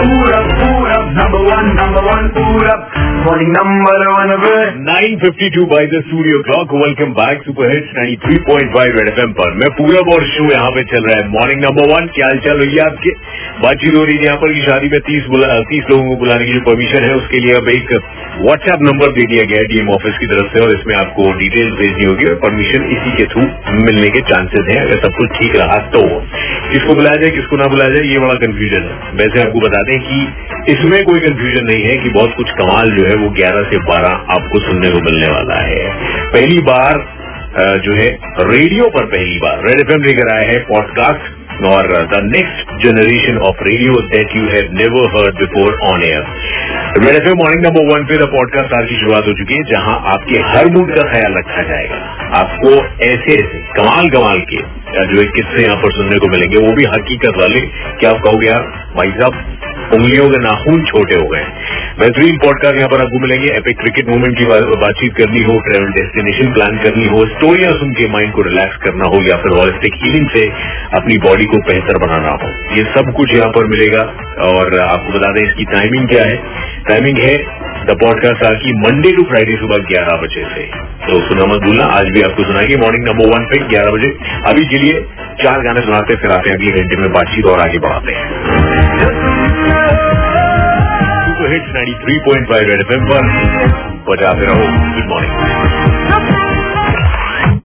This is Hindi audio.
Purab, Purab, number one, number one, Purab. Morning number one of it. 952 by the studio clock. Welcome back super hits 93.5 red FM पर मैं पूरब और शो यहाँ पे चल रहा है मॉर्निंग नंबर वन क्या हाल चाल भैया आपके बातचीत हो रही है यहाँ पर की शादी में तीस तीस लोगों को बुलाने की जो परमिशन है उसके लिए अब एक व्हाट्सएप नंबर दे दिया गया है डीएम ऑफ़िस की तरफ़ से और इसमें आपको डिटेल्स भेजनी होगी और परमिशन इसी के थ्रू मिलने के चांसेस हैं अगर सब कुछ ठीक रहा तो किसको बुलाया जाए, किसको ना बुलाया जाए, ये बड़ा कंफ्यूजन है। वैसे आपको बता दें कि इसमें कोई कंफ्यूजन नहीं है कि बहुत कुछ कमाल जो है वो 11 से 12 आपको सुनने को मिलने वाला है। पहली बार जो है रेडियो पर पहली बार रेड एफ़ एम लेकर आया है पॉडकास्ट और the next generation of radio that you have never heard before on air red F M morning number one पे द पॉडकास्ट आज की शुरुआत हो चुकी है, जहाँ आपके हर मूड का ख्याल रखा जाएगा। आपको ऐसे कमाल कमाल के जो है किस्से यहाँ पर सुनने को मिलेंगे, वो भी हकीकत वाले क्या आप कहोगे, यार, भाई साहब, उंगलियों के नाखून छोटे हो गए बेहतरीन पॉडकास्ट यहाँ पर आपको मिलेंगे। एपिक क्रिकेट मूवमेंट की बातचीत करनी हो ट्रेवल डेस्टिनेशन प्लान करनी हो स्टोरियाँ सुन के माइंड को रिलैक्स करना हो, या फिर हॉलिस्टिक हीलिंग से अपनी बॉडी को बेहतर बनाना हो। ये सब कुछ यहाँ पर मिलेगा और आपको बता दें इसकी टाइमिंग क्या है। टाइमिंग है द पॉडकास्ट की मंडे टू फ्राइडे सुबह ग्यारह बजे से। तो सुना मत भूलना। आज भी आपको सुनाएगी। मॉर्निंग नंबर वन पे ग्यारह बजे। अभी के लिए चार गाने सुनाते फिर आते हैं अगले घंटे में बातचीत और आगे बढ़ाते हैं। थ्री पॉइंट फाइव एड एफ़ एम पर बजाते रहो। Good morning